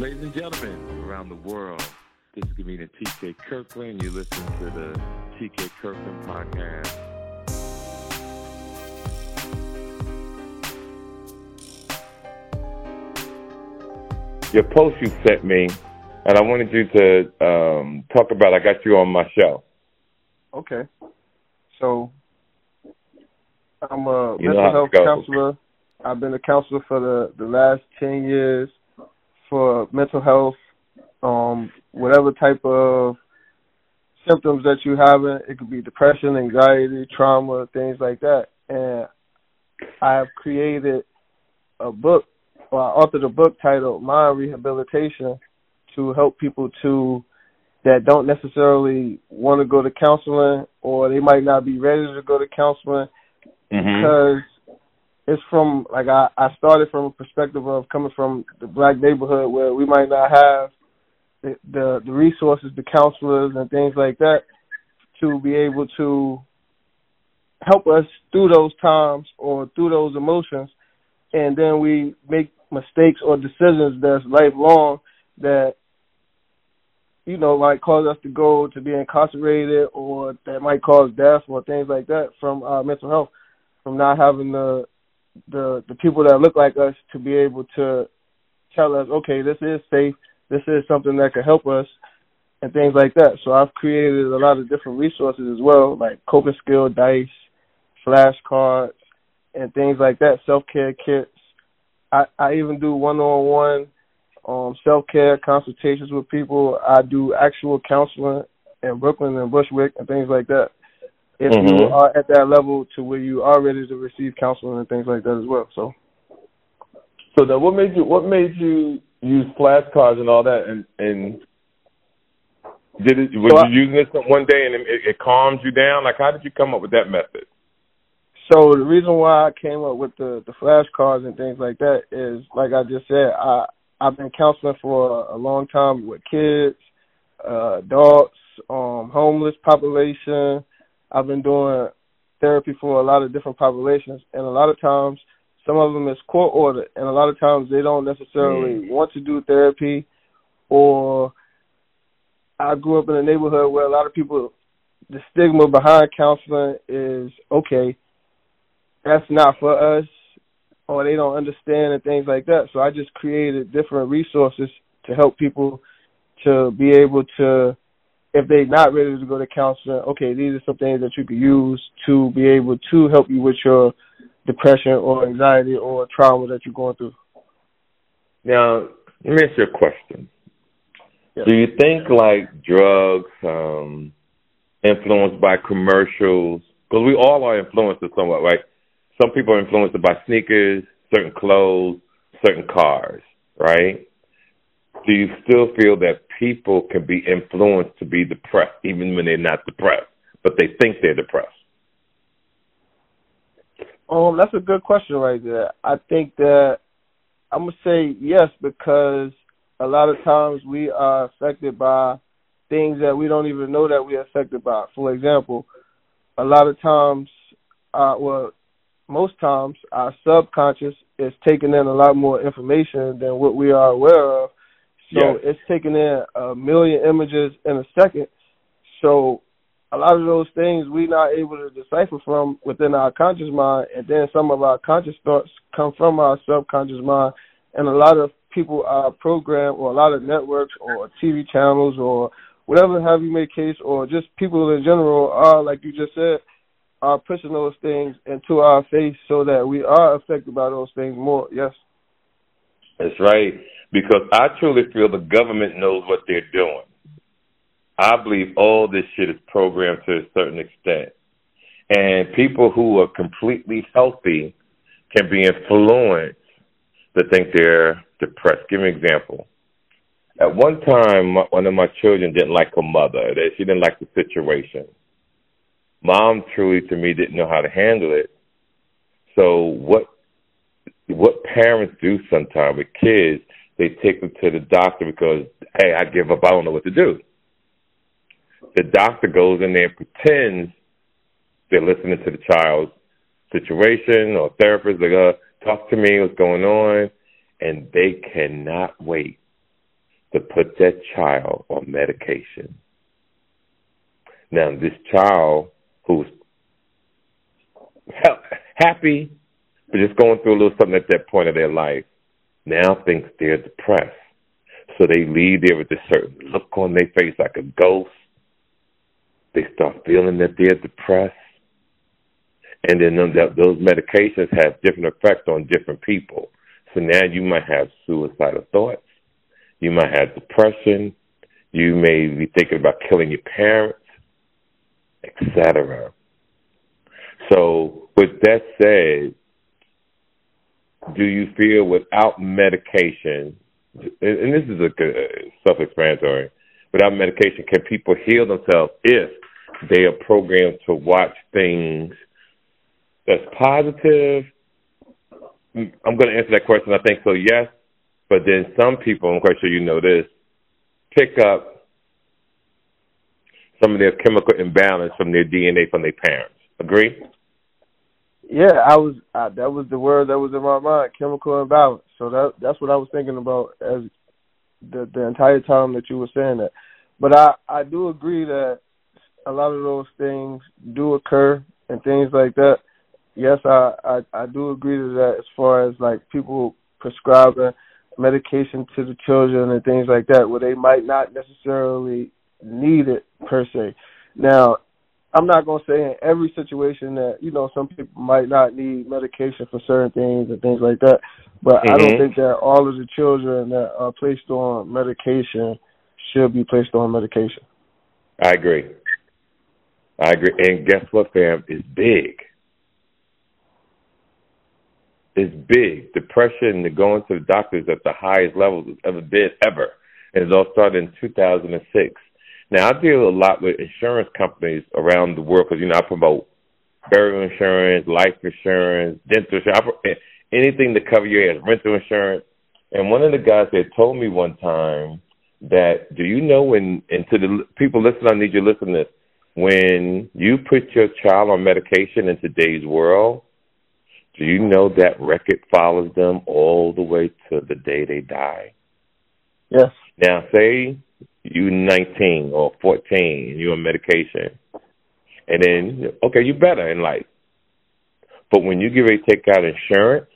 Ladies and gentlemen around the world, this is comedian TK Kirkland. You listen to the TK Kirkland podcast. Your post you sent me, and I wanted you to um, talk about. I got you on my show. Okay. So I'm a You mental health counselor. I've been a counselor for the the last ten years for mental health, um, whatever type of symptoms that you having. It could be depression, anxiety, trauma, things like that. And I have created a book, or I authored a book titled Mind Rehabilitation to help people to that don't necessarily want to go to counseling or they might not be ready to go to counseling Mm-hmm. because it's from like I, I started from a perspective of coming from the black neighborhood where we might not have the, the the resources, the counselors and things like that to be able to help us through those times or through those emotions. And then we make mistakes or decisions that's lifelong that you know might cause us to go to be incarcerated or that might cause death or things like that from mental health from not having the the the people that look like us to be able to tell us okay this is safe this is something that could help us and things like that. So i've created a lot of different resources as well like coping skill dice flashcards and things like that self care kits. I i even do one on one um self care consultations with people. I do actual counseling in brooklyn and bushwick and things like that if you Mhm. are at that level to where you are ready to receive counseling and things like that as well. So So then, what made you? What made you use flashcards and all that? And and did it? Was So I- you using this one day and it, it calmed you down? Like, how did you come up with that method? so the reason why I came up with the the flashcards and things like that is like I just said, I I've been counseling for a, a long time with kids, uh adults, um homeless population. I've been doing therapy for a lot of different populations and a lot of times some of them is court ordered and a lot of times they don't necessarily mm. want to do therapy or I grew up in a neighborhood where a lot of people the stigma behind counseling is okay, that's not for us or they don't understand and things like that. So I just created different resources to help people to be able to if they're not ready to go to counseling, okay, these are some things that you could use to be able to help you with your depression or anxiety or trauma that you're going through. Now, let me ask you a question. Yes. Do you think like drugs, um, influenced by commercials? Because we all are influenced somewhat, right? Some people are influenced by sneakers, certain clothes, certain cars, right? Do you still feel that people can be influenced to be depressed, even when they're not depressed, but they think they're depressed? Um, that's a good question right there. I think that I'm gonna say yes because a lot of times we are affected by things that we don't even know that we're affected by. For example, a lot of times, uh, well, most times our subconscious is taking in a lot more information than what we are aware of. So Yes. it's taking in a million images in a second. So a lot of those things we're not able to decipher from within our conscious mind, and then some of our conscious thoughts come from our subconscious mind, and a lot of people are programmed, or a lot of networks, or TV channels, or whatever have you make case, or just people in general are like you just said, are pushing those things into our face so that we are affected by those things more. Yes. That's right. Because I truly feel the government knows what they're doing. I believe all this shit is programmed to a certain extent. And people who are completely healthy can be influenced to think they're depressed. Give me an example. At one time, one of my children didn't like her mother. That she didn't like the situation. Mom truly, to me, didn't know how to handle it. So what what parents do sometimes with kids, they take them to the doctor because, hey, I give up. I don't know what to do. The doctor goes in there and pretends they're listening to the child's situation or therapist. Like, uh, talk to me, what's going on? And they cannot wait to put that child on medication. Now, this child who's happy, but just going through a little something at that point of their life, now thinks they're depressed. So they leave there with a certain look on their face like a ghost. They start feeling that they're depressed. And then those medications have different effects on different people. So now you might have suicidal thoughts. You might have depression. You may be thinking about killing your parents, etc. So, with that said, do you feel without medication, and this is a uh, self-explanatory, without medication, can people heal themselves if they are programmed to watch things that's positive? I'm going to answer that question. I think so, yes. But then some people, I'm quite sure you know this, pick up some of their chemical imbalance from their DNA from their parents. Agree? Yeah, I was. I, that was the word that was in my mind, chemical imbalance. So that that's what I was thinking about as the the entire time that you were saying that. But I I do agree that a lot of those things do occur and things like that. Yes, I I, I do agree to that as far as like people prescribing medication to the children and things like that, where they might not necessarily need it per se. Now, I'm not gonna say in every situation that you know some people might not need medication for certain things and things like that, but mm-hmm. I don't mm-hmm. think that all of the children that are placed on medication should be placed on medication. I agree. I agree. And guess what, fam? It's big. It's big. Depression and going to the doctors at the highest levels it's ever been ever. And it all started in 2006. Now I deal a lot with insurance companies around the world because you know I promote burial insurance, life insurance, dental insurance, eh, anything to cover your ass, rental insurance. And one of the guys had told me one time that do you know when and to the people listening, I need you to listen to this. When you put your child on medication in today's world, do you know that record follows them all the way to the day they die? Yes. Now, say you 19 or 14, you're on medication, and then okay, you're better in life. But when you get ready to take out insurance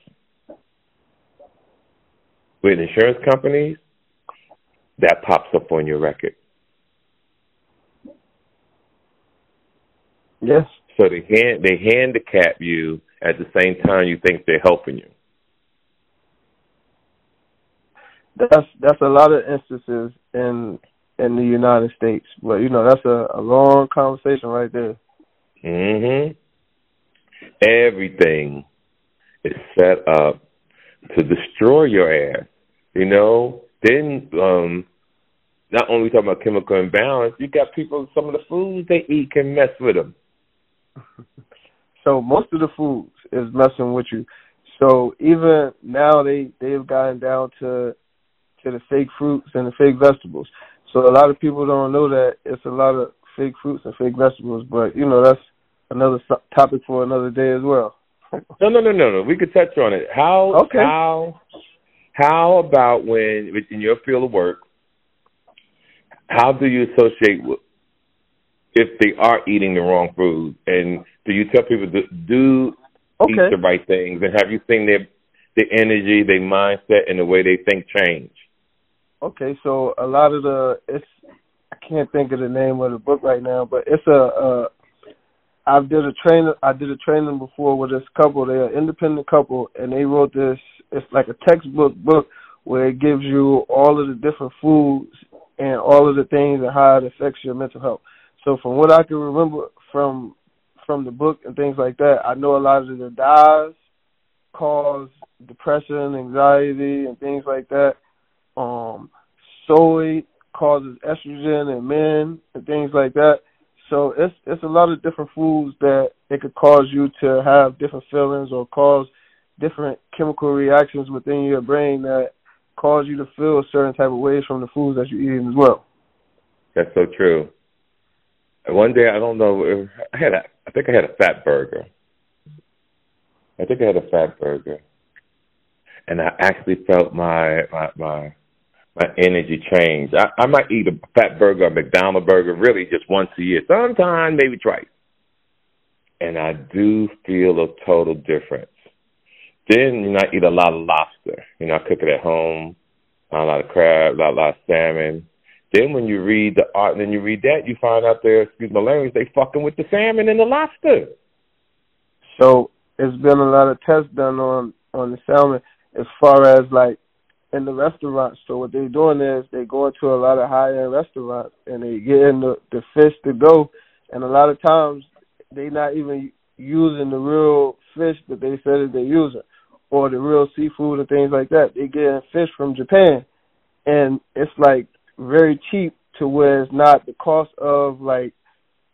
with insurance companies, that pops up on your record. Yes. So they hand they handicap you at the same time you think they're helping you. That's that's a lot of instances in in the United States. But you know, that's a, a long conversation right there. Mhm. Everything is set up to destroy your ass. You know, then um not only talking about chemical imbalance, you got people some of the foods they eat can mess with them. so most of the foods is messing with you. So even now they they've gotten down to to the fake fruits and the fake vegetables. So a lot of people don't know that it's a lot of fake fruits and fake vegetables, but you know that's another topic for another day as well. no, no, no, no, no. We could touch on it. How okay. how how about when in your field of work? How do you associate with if they are eating the wrong food, and do you tell people to do okay. eat the right things, and have you seen their their energy, their mindset, and the way they think change? Okay, so a lot of the it's I can't think of the name of the book right now, but it's a, a I did a training I did a training before with this couple. They're an independent couple and they wrote this it's like a textbook book where it gives you all of the different foods and all of the things and how it affects your mental health. So from what I can remember from from the book and things like that, I know a lot of the dyes cause depression, anxiety and things like that um, soy causes estrogen in men and things like that. So it's it's a lot of different foods that it could cause you to have different feelings or cause different chemical reactions within your brain that cause you to feel certain type of ways from the foods that you're eating as well. That's so true. One day I don't know I had a I think I had a Fatburger. I think I had a Fatburger. And I actually felt my my my my energy change. I, I might eat a Fatburger, a McDonald's burger, really just once a year, sometimes maybe twice. And I do feel a total difference. Then, you know, I eat a lot of lobster. You know, I cook it at home, a lot of crab, a lot, a lot of salmon. Then when you read the art, and then you read that, you find out there, excuse my language, they fucking with the salmon and the lobster. So it's been a lot of tests done on on the salmon as far as like in the restaurants. So what they're doing is they go into a lot of high end restaurants and they get in the, the fish to go, and a lot of times they're not even using the real fish that they said that they're using, or the real seafood and things like that. They get fish from Japan, and it's like very cheap to where it's not the cost of like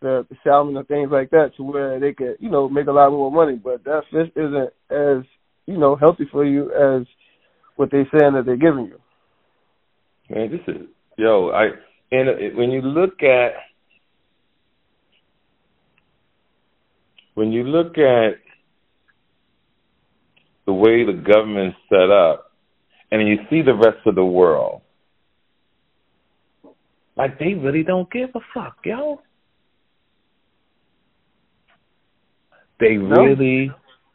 the, the salmon and things like that to where they could, you know, make a lot more money. But that fish isn't as, you know, healthy for you as what they're saying that they're giving you. Man, this is yo, I and uh, when you look at when you look at the way the government's set up and you see the rest of the world, like they really don't give a fuck, yo. They no. really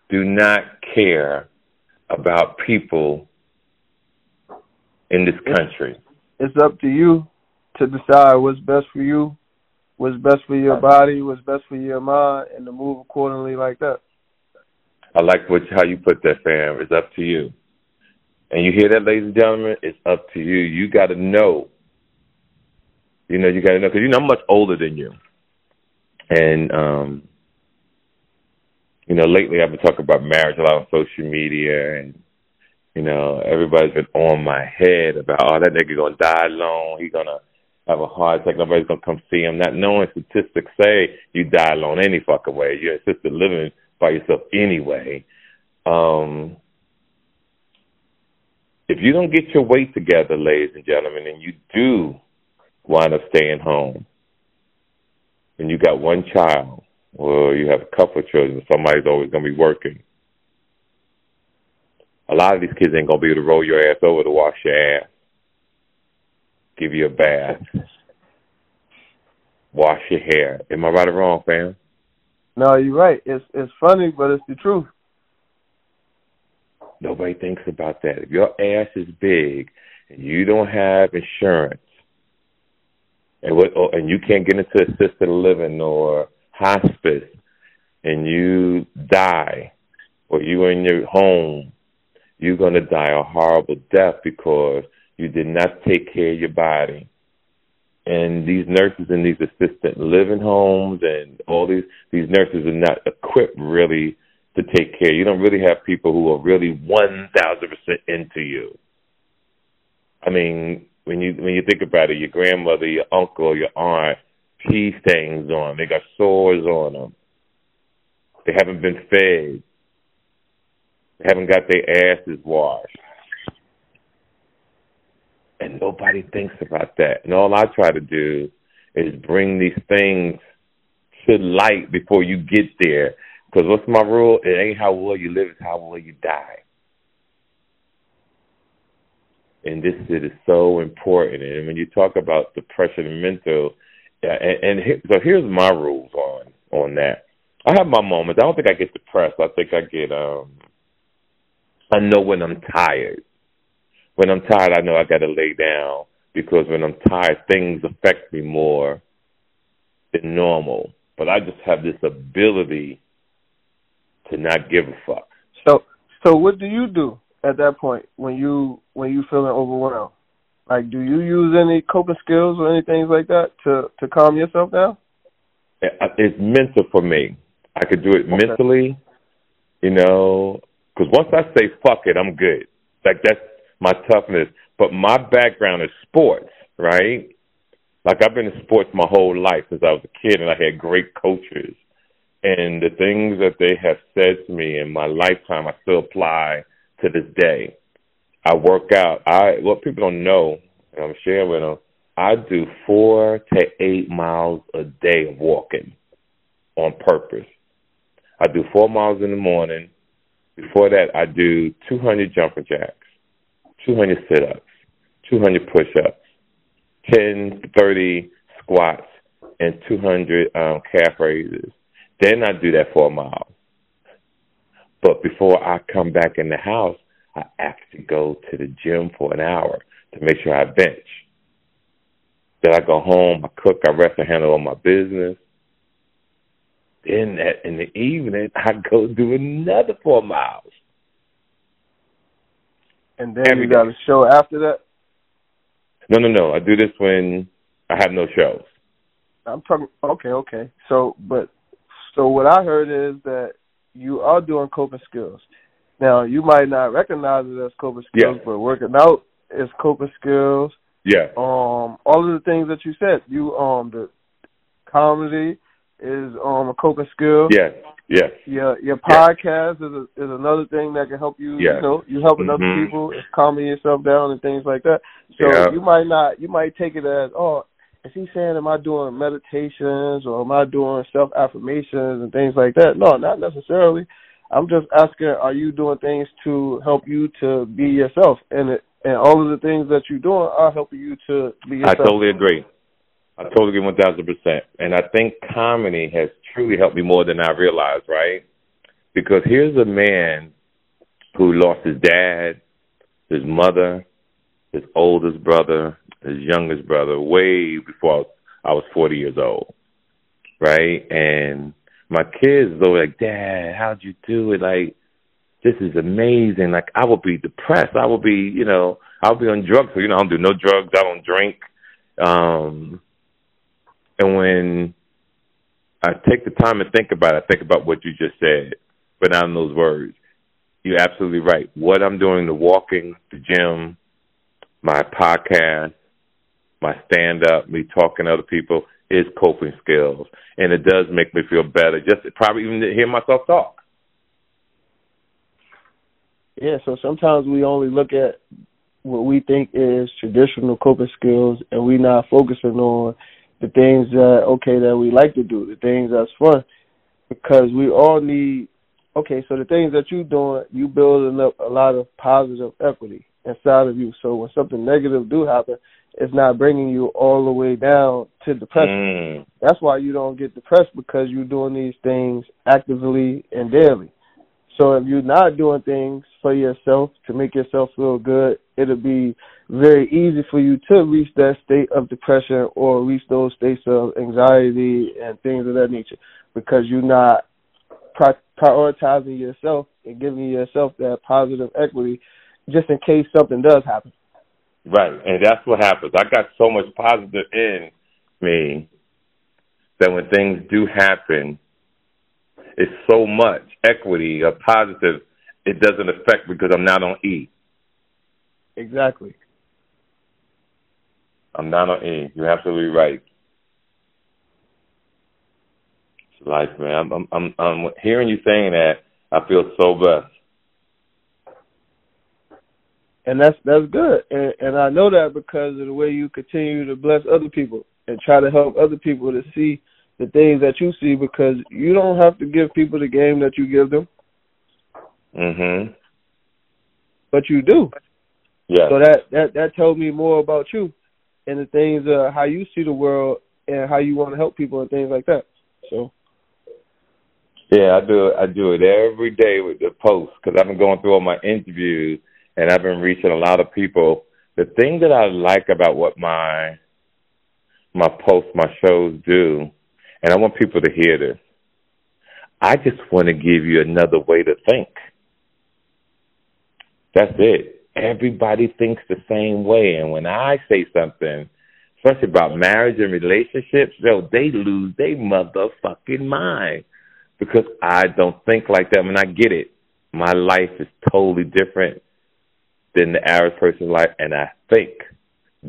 do not care about people in this country. It's up to you to decide what's best for you, what's best for your body, what's best for your mind, and to move accordingly like that. I like what how you put that, fam. It's up to you. And you hear that, ladies and gentlemen? It's up to you. You got to know. You know, you got to know because you know I'm much older than you, and um, you know, lately I've been talking about marriage a lot on social media, and you know, everybody's been on my head about, oh, that nigga gonna die alone. He gonna have a heart attack. Nobody's gonna come see him. Not knowing statistics say you die alone any fucking way. You're assisted living by yourself anyway. Um, if you don't get your weight together, ladies and gentlemen, and you do wind up staying home, and you got one child, or you have a couple of children, somebody's always gonna be working a lot of these kids ain't gonna be able to roll your ass over to wash your ass, give you a bath, wash your hair. Am I right or wrong, fam? No, you're right. It's it's funny, but it's the truth. Nobody thinks about that. If your ass is big and you don't have insurance, and what, or, and you can't get into assisted living or hospice, and you die, or you're in your home you're going to die a horrible death because you did not take care of your body. And these nurses in these assisted living homes and all these these nurses are not equipped really to take care. You don't really have people who are really one thousand percent into you. I mean, when you when you think about it, your grandmother, your uncle, your aunt, pee stains on. They got sores on them. They haven't been fed haven't got their asses washed. And nobody thinks about that. And all I try to do is bring these things to light before you get there. Because what's my rule? It ain't how well you live, it's how well you die. And this shit is so important. And when you talk about depression and mental, and, and here, so here's my rules on on that. I have my moments. I don't think I get depressed. I think I get um I know when I'm tired. When I'm tired, I know I got to lay down because when I'm tired, things affect me more than normal. But I just have this ability to not give a fuck. So, so what do you do at that point when you when you feeling overwhelmed? Like, do you use any coping skills or anything like that to to calm yourself down? It's mental for me. I could do it okay. mentally. You know, because once I say fuck it, I'm good. Like that's my toughness. But my background is sports, right? Like I've been in sports my whole life since I was a kid, and I had great coaches. And the things that they have said to me in my lifetime, I still apply to this day. I work out. I what people don't know, and I'm sharing with them. I do four to eight miles a day of walking on purpose. I do four miles in the morning, before that, I do 200 jumping jacks, 200 sit-ups, 200 push-ups, 10, 30 squats, and 200 um, calf raises. Then I do that for a mile. But before I come back in the house, I actually go to the gym for an hour to make sure I bench. Then I go home, I cook, I rest and handle all my business. Then at, in the evening, I go do another four miles. And then Every you got a show after that? No, no, no. I do this when I have no shows. I'm talking. Okay, okay. So, but so what I heard is that you are doing coping skills. Now, you might not recognize it as coping skills, but working out is coping skills. Yeah. Um, all of the things that you said, you um the comedy is um a coping skill. Yes. Yes. Your your podcast yes. is a, is another thing that can help you. Yes. You know, you helping mm-hmm. other people, it's calming yourself down and things like that. So yeah. you might not, you might take it as, oh, is he saying am I doing meditations or am I doing self affirmations and things like that? No, not necessarily. I'm just asking, are you doing things to help you to be yourself? And it, and all of the things that you're doing are helping you to be yourself. I totally agree. I totally agree one thousand percent. And I think comedy has truly helped me more than I realized, right? Because here's a man who lost his dad, his mother, his oldest brother, his youngest brother, way before I was 40 years old, right? And my kids were like, Dad, how'd you do it? Like, this is amazing. Like, I would be depressed. I would be, you know, I'll be on drugs. So, you know, I don't do no drugs. I don't drink. Um, and when I take the time to think about it, I think about what you just said, but not in those words. You're absolutely right. What I'm doing, the walking, the gym, my podcast, my stand up, me talking to other people is coping skills. And it does make me feel better. Just probably even to hear myself talk. Yeah, so sometimes we only look at what we think is traditional coping skills and we're not focusing on the things that okay that we like to do, the things that's fun. Because we all need okay, so the things that you're doing, you building up a lot of positive equity inside of you. So when something negative do happen, it's not bringing you all the way down to depression. Mm. That's why you don't get depressed because you're doing these things actively and daily. So if you're not doing things for yourself to make yourself feel good, it'll be very easy for you to reach that state of depression or reach those states of anxiety and things of that nature because you're not prioritizing yourself and giving yourself that positive equity just in case something does happen. Right, and that's what happens. I got so much positive in me that when things do happen, it's so much equity or positive, it doesn't affect because I'm not on E. Exactly. I'm not on E. You're absolutely right. It's life, man. I'm, I'm, I'm hearing you saying that. I feel so blessed and that's that's good. And, and I know that because of the way you continue to bless other people and try to help other people to see the things that you see because you don't have to give people the game that you give them. Mhm. But you do. Yeah. So that that that told me more about you and the things uh how you see the world and how you want to help people and things like that. So yeah, I do it. I do it every day with the post because I've been going through all my interviews and I've been reaching a lot of people. The thing that I like about what my my posts, my shows do, and I want people to hear this. I just want to give you another way to think. That's it. Everybody thinks the same way, and when I say something, especially about marriage and relationships, yo, they lose their motherfucking mind because I don't think like that. And I get it. My life is totally different than the average person's life, and I think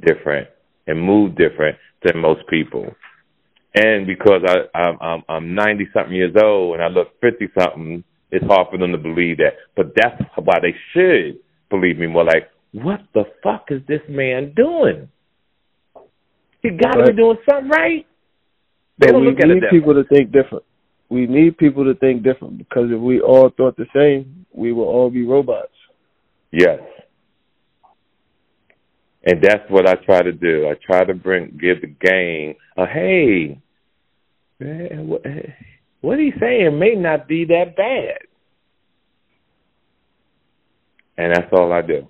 different and move different than most people. And because I, I'm I'm 90 something years old and I look 50 something, it's hard for them to believe that. But that's why they should believe me more. Like, what the fuck is this man doing? He got to be doing something right. They don't we need people to think different. We need people to think different because if we all thought the same, we will all be robots. Yes. And that's what I try to do. I try to bring give the game a hey, man, what, what he's saying may not be that bad. And that's all I do.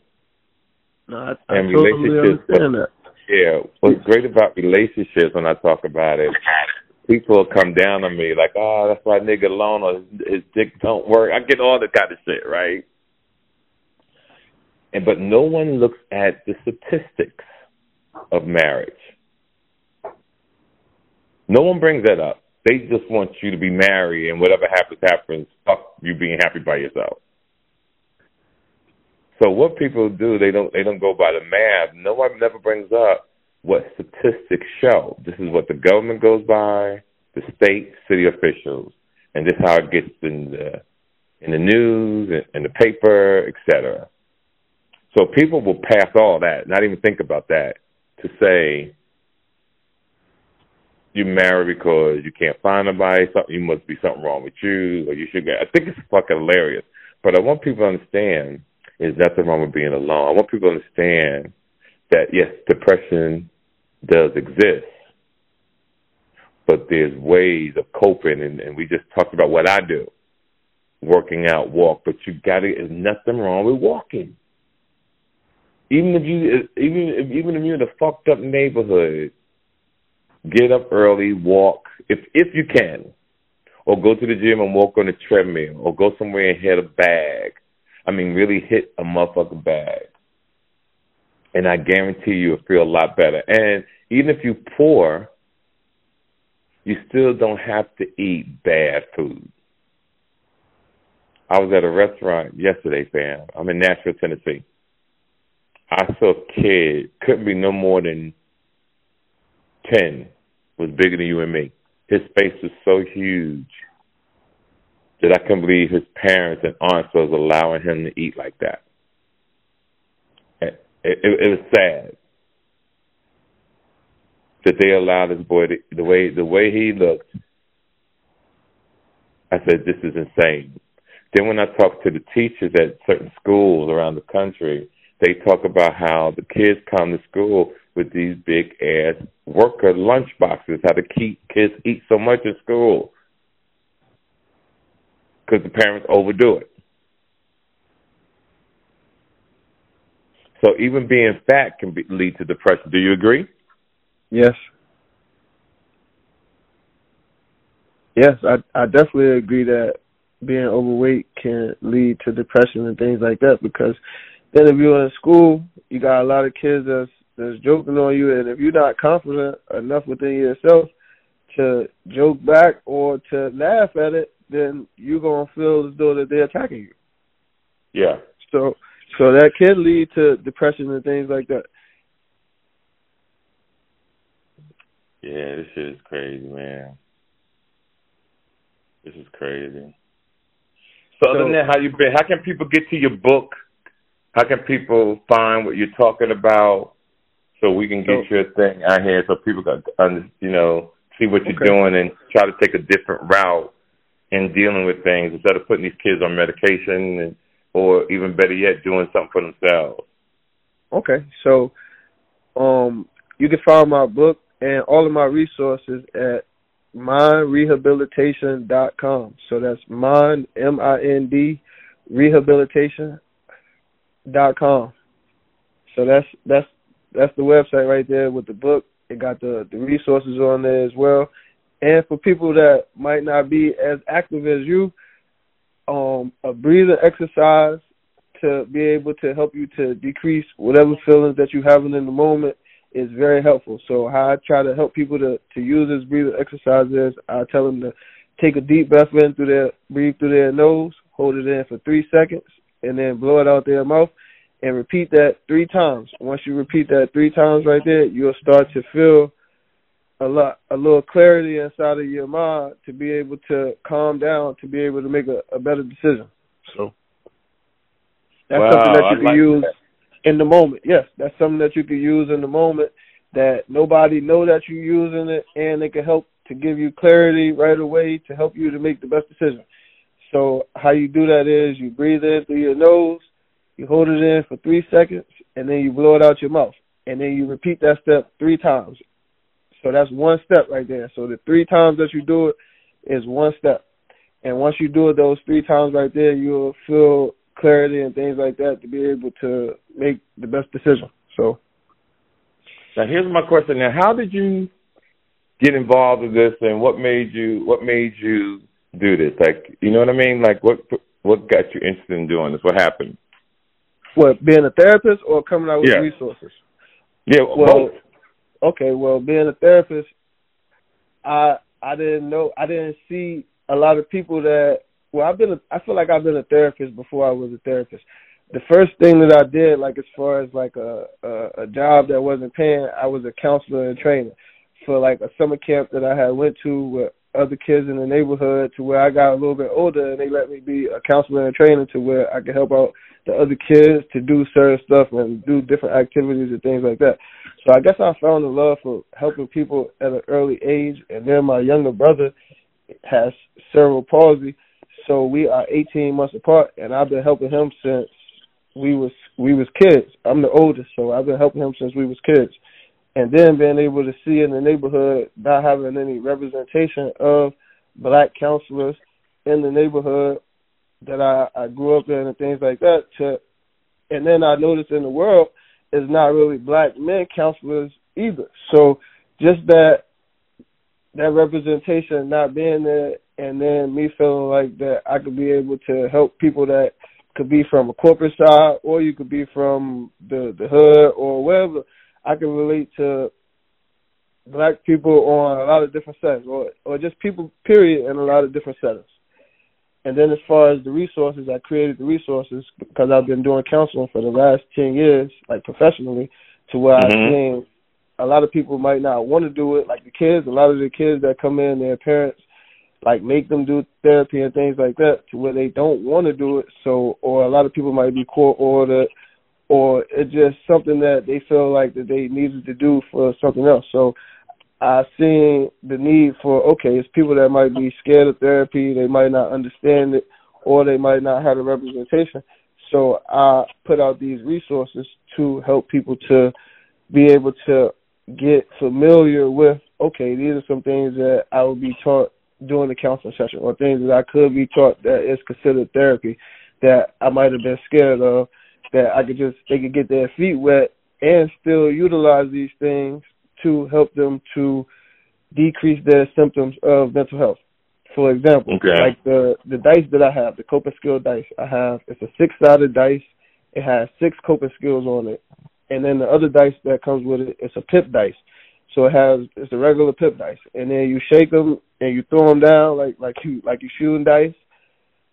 No, I, I and totally understand that. Yeah, what's great about relationships when I talk about it, people come down on me like, oh, that's why nigga alone or his dick don't work. I get all that kind of shit, right? And but no one looks at the statistics of marriage. No one brings that up. They just want you to be married and whatever happens happens. Fuck you being happy by yourself. So what people do, they don't they don't go by the math. No one never brings up what statistics show. This is what the government goes by, the state, city officials, and this is how it gets in the in the news in the paper, etc. So people will pass all that, not even think about that, to say you marry because you can't find nobody, something you must be something wrong with you, or you should get. I think it's fucking hilarious. But I want people to understand there's nothing wrong with being alone. I want people to understand that yes, depression does exist, but there's ways of coping, and, and we just talked about what I do, working out, walk. But you got to. There's nothing wrong with walking. Even if you, even if, even if you're in a fucked up neighborhood, get up early, walk if if you can, or go to the gym and walk on the treadmill, or go somewhere and hit a bag I mean, really hit a motherfucking bag. And I guarantee you will feel a lot better. And even if you're poor, you still don't have to eat bad food. I was at a restaurant yesterday, fam. I'm in Nashville, Tennessee. I saw a kid, couldn't be no more than 10, was bigger than you and me. His face was so huge that I couldn't believe his parents and aunts was allowing him to eat like that. It, it, it was sad that they allowed this boy to, the way the way he looked. I said, "This is insane." Then when I talked to the teachers at certain schools around the country, they talk about how the kids come to school with these big ass worker lunch boxes, how the kids eat so much in school because the parents overdo it. So even being fat can be, lead to depression. Do you agree? Yes. Yes, I I definitely agree that being overweight can lead to depression and things like that because then if you're in school, you got a lot of kids that's that's joking on you and if you're not confident enough within yourself to joke back or to laugh at it, then you're gonna feel as though that they're attacking you. Yeah. So so that can lead to depression and things like that. Yeah, this shit is crazy, man. This is crazy. So, so other than that, how you been? How can people get to your book? How can people find what you're talking about so we can get so, your thing out here so people can, you know, see what you're okay. doing and try to take a different route in dealing with things instead of putting these kids on medication and, or even better yet, doing something for themselves. Okay, so um, you can find my book and all of my resources at mindrehabilitation.com. So that's mind M I N D rehabilitation.com. So that's that's that's the website right there with the book. It got the the resources on there as well. And for people that might not be as active as you, um, a breathing exercise to be able to help you to decrease whatever feelings that you're having in the moment is very helpful. So how I try to help people to, to use this breathing exercise is I tell them to take a deep breath in through their breathe through their nose, hold it in for three seconds, and then blow it out their mouth and repeat that three times. Once you repeat that three times right there, you'll start to feel a lot a little clarity inside of your mind to be able to calm down to be able to make a, a better decision. So that's wow, something that you I can like use that. in the moment. Yes, that's something that you can use in the moment that nobody know that you're using it and it can help to give you clarity right away to help you to make the best decision. So how you do that is you breathe in through your nose, you hold it in for three seconds, and then you blow it out your mouth. and then you repeat that step three times. So that's one step right there. So the three times that you do it is one step. And once you do it those three times right there, you'll feel clarity and things like that to be able to make the best decision. So now here's my question. Now, how did you get involved with this, and what made you what made you do this? Like, you know what I mean? Like, what what got you interested in doing this? What happened? What being a therapist or coming out with yeah. resources? Yeah, well, both. okay. Well, being a therapist, I I didn't know I didn't see a lot of people that. Well, I've been. A, I feel like I've been a therapist before I was a therapist. The first thing that I did, like as far as like a a, a job that wasn't paying, I was a counselor and trainer for like a summer camp that I had went to with other kids in the neighborhood to where I got a little bit older and they let me be a counselor and trainer to where I could help out the other kids to do certain stuff and do different activities and things like that. So I guess I found a love for helping people at an early age and then my younger brother has cerebral palsy. So we are 18 months apart and I've been helping him since we was we was kids. I'm the oldest, so I've been helping him since we was kids and then being able to see in the neighborhood not having any representation of black counselors in the neighborhood that I, I grew up in and things like that to and then I noticed in the world is not really black men counselors either. So just that that representation not being there and then me feeling like that I could be able to help people that could be from a corporate side or you could be from the the hood or wherever I can relate to black people on a lot of different settings, or or just people period in a lot of different settings. And then as far as the resources, I created the resources because I've been doing counseling for the last ten years, like professionally, to where mm-hmm. I've seen a lot of people might not want to do it, like the kids. A lot of the kids that come in, their parents like make them do therapy and things like that, to where they don't want to do it. So, or a lot of people might be court ordered or it's just something that they feel like that they needed to do for something else. So I seen the need for okay, it's people that might be scared of therapy, they might not understand it, or they might not have a representation. So I put out these resources to help people to be able to get familiar with okay, these are some things that I will be taught during the counseling session, or things that I could be taught that is considered therapy that I might have been scared of that I could just they could get their feet wet and still utilize these things to help them to decrease their symptoms of mental health. For example, okay. like the the dice that I have, the coping skill dice I have, it's a six sided dice. It has six coping skills on it, and then the other dice that comes with it, it's a pip dice. So it has it's a regular pip dice, and then you shake them and you throw them down like like you like you shooting dice,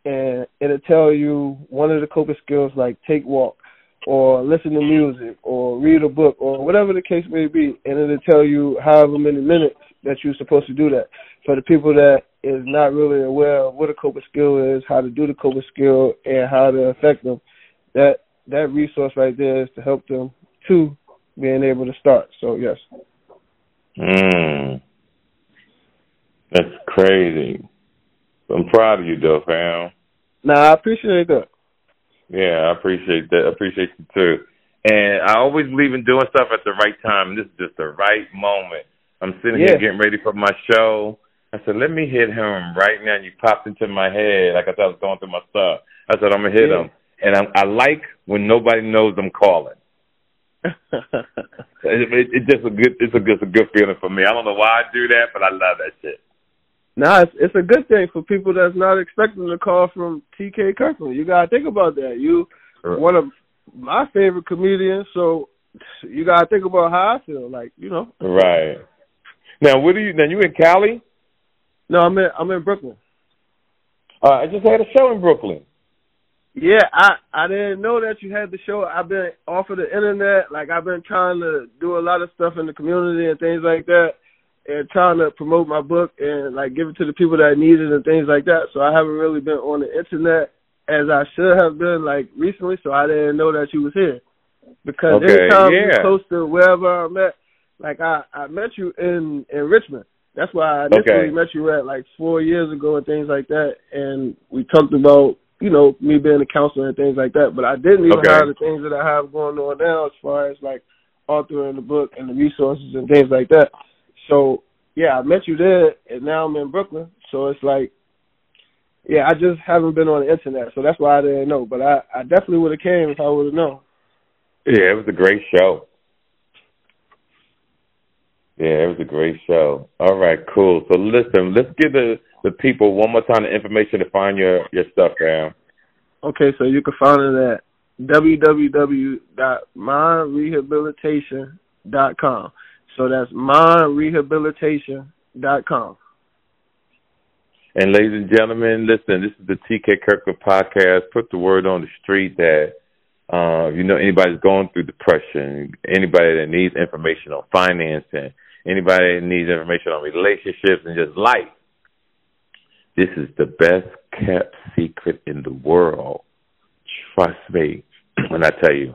and it'll tell you one of the coping skills like take walk or listen to music or read a book or whatever the case may be and it'll tell you however many minutes that you're supposed to do that. For the people that is not really aware of what a coping skill is, how to do the coping skill and how to affect them, that that resource right there is to help them to being able to start. So yes. Mm. That's crazy. I'm proud of you, though, fam. Nah, I appreciate that. Yeah, I appreciate that. I appreciate you too. And I always believe in doing stuff at the right time. This is just the right moment. I'm sitting yeah. here getting ready for my show. I said, let me hit him right now. And you popped into my head like I thought I was going through my stuff. I said, I'm gonna hit yeah. him. And I, I like when nobody knows I'm calling. it, it, it's just a good, it's a good, it's a good feeling for me. I don't know why I do that, but I love that shit. Nah, it's, it's a good thing for people that's not expecting a call from TK Kirkland. You gotta think about that. You one of my favorite comedians, so you gotta think about how I feel. Like you know. Right. Now, what do you? Now you in Cali? No, I'm in I'm in Brooklyn. Uh, I just had a show in Brooklyn. Yeah, I I didn't know that you had the show. I've been off of the internet. Like I've been trying to do a lot of stuff in the community and things like that and trying to promote my book and like give it to the people that need it and things like that. So I haven't really been on the internet as I should have been like recently. So I didn't know that you was here because okay, anytime yeah. you're close to wherever I'm at, like I I met you in in Richmond. That's why I initially okay. met you at like four years ago and things like that. And we talked about you know me being a counselor and things like that. But I didn't even okay. have the things that I have going on now as far as like authoring the book and the resources and things like that. So yeah, I met you there, and now I'm in Brooklyn. So it's like, yeah, I just haven't been on the internet, so that's why I didn't know. But I, I definitely would have came if I would have known. Yeah, it was a great show. Yeah, it was a great show. All right, cool. So listen, let's give the the people one more time the information to find your your stuff, down. Okay, so you can find it at www.mindrehabilitation.com. So that's mindrehabilitation.com. And ladies and gentlemen, listen, this is the TK Kirkland podcast. Put the word on the street that uh, you know anybody's going through depression, anybody that needs information on financing, anybody that needs information on relationships and just life, this is the best kept secret in the world. Trust me when I tell you.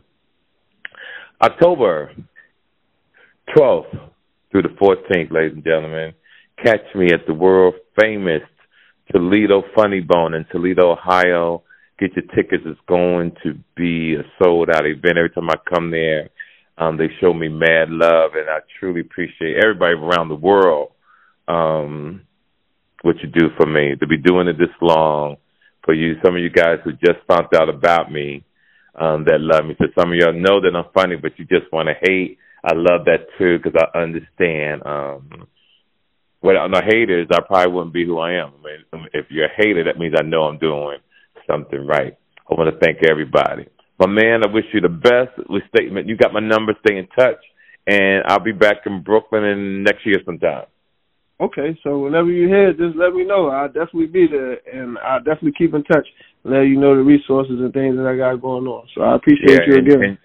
October 12th through the 14th, ladies and gentlemen, catch me at the world famous Toledo Funny Bone in Toledo, Ohio. Get your tickets. It's going to be a sold out event. Every time I come there, um, they show me mad love, and I truly appreciate everybody around the world um, what you do for me. To be doing it this long for you, some of you guys who just found out about me um, that love me. So some of y'all know that I'm funny, but you just want to hate. I love that too because I understand. Um, without no haters, I probably wouldn't be who I am. I mean, if you're a hater, that means I know I'm doing something right. I want to thank everybody. My man, I wish you the best with statement. You got my number. Stay in touch, and I'll be back in Brooklyn in next year sometime. Okay, so whenever you're here, just let me know. I'll definitely be there, and I'll definitely keep in touch. Let you know the resources and things that I got going on. So I appreciate yeah, you again. And,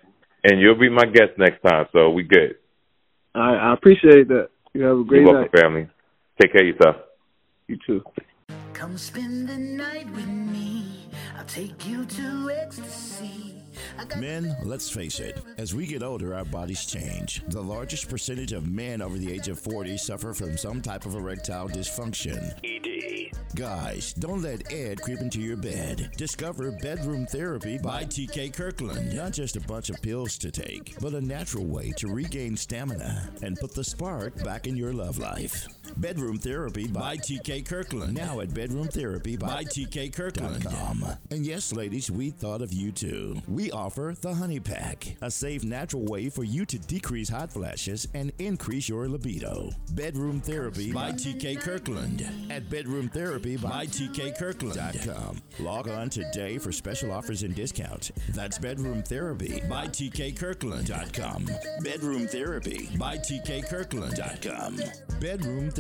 and, you'll be my guest next time, so we good. I, I appreciate that. You have a great You're welcome, night. family. Take care of yourself. You too. Come spend the night with me. I'll take you to ecstasy. Men, let's face it, as we get older, our bodies change. The largest percentage of men over the age of 40 suffer from some type of erectile dysfunction. ED. Guys, don't let Ed creep into your bed. Discover Bedroom Therapy by TK Kirkland. Not just a bunch of pills to take, but a natural way to regain stamina and put the spark back in your love life. Bedroom Therapy by TK Kirkland. Now at Bedroom Therapy by TK Kirkland. And yes, ladies, we thought of you too. We offer the Honey Pack, a safe, natural way for you to decrease hot flashes and increase your libido. Bedroom Therapy by TK Kirkland at Bedroom Therapy by TK Kirkland.com. Log on today for special offers and discounts. That's Bedroom Therapy by TK Kirkland.com. Bedroom Therapy by TK Kirkland.com. Bedroom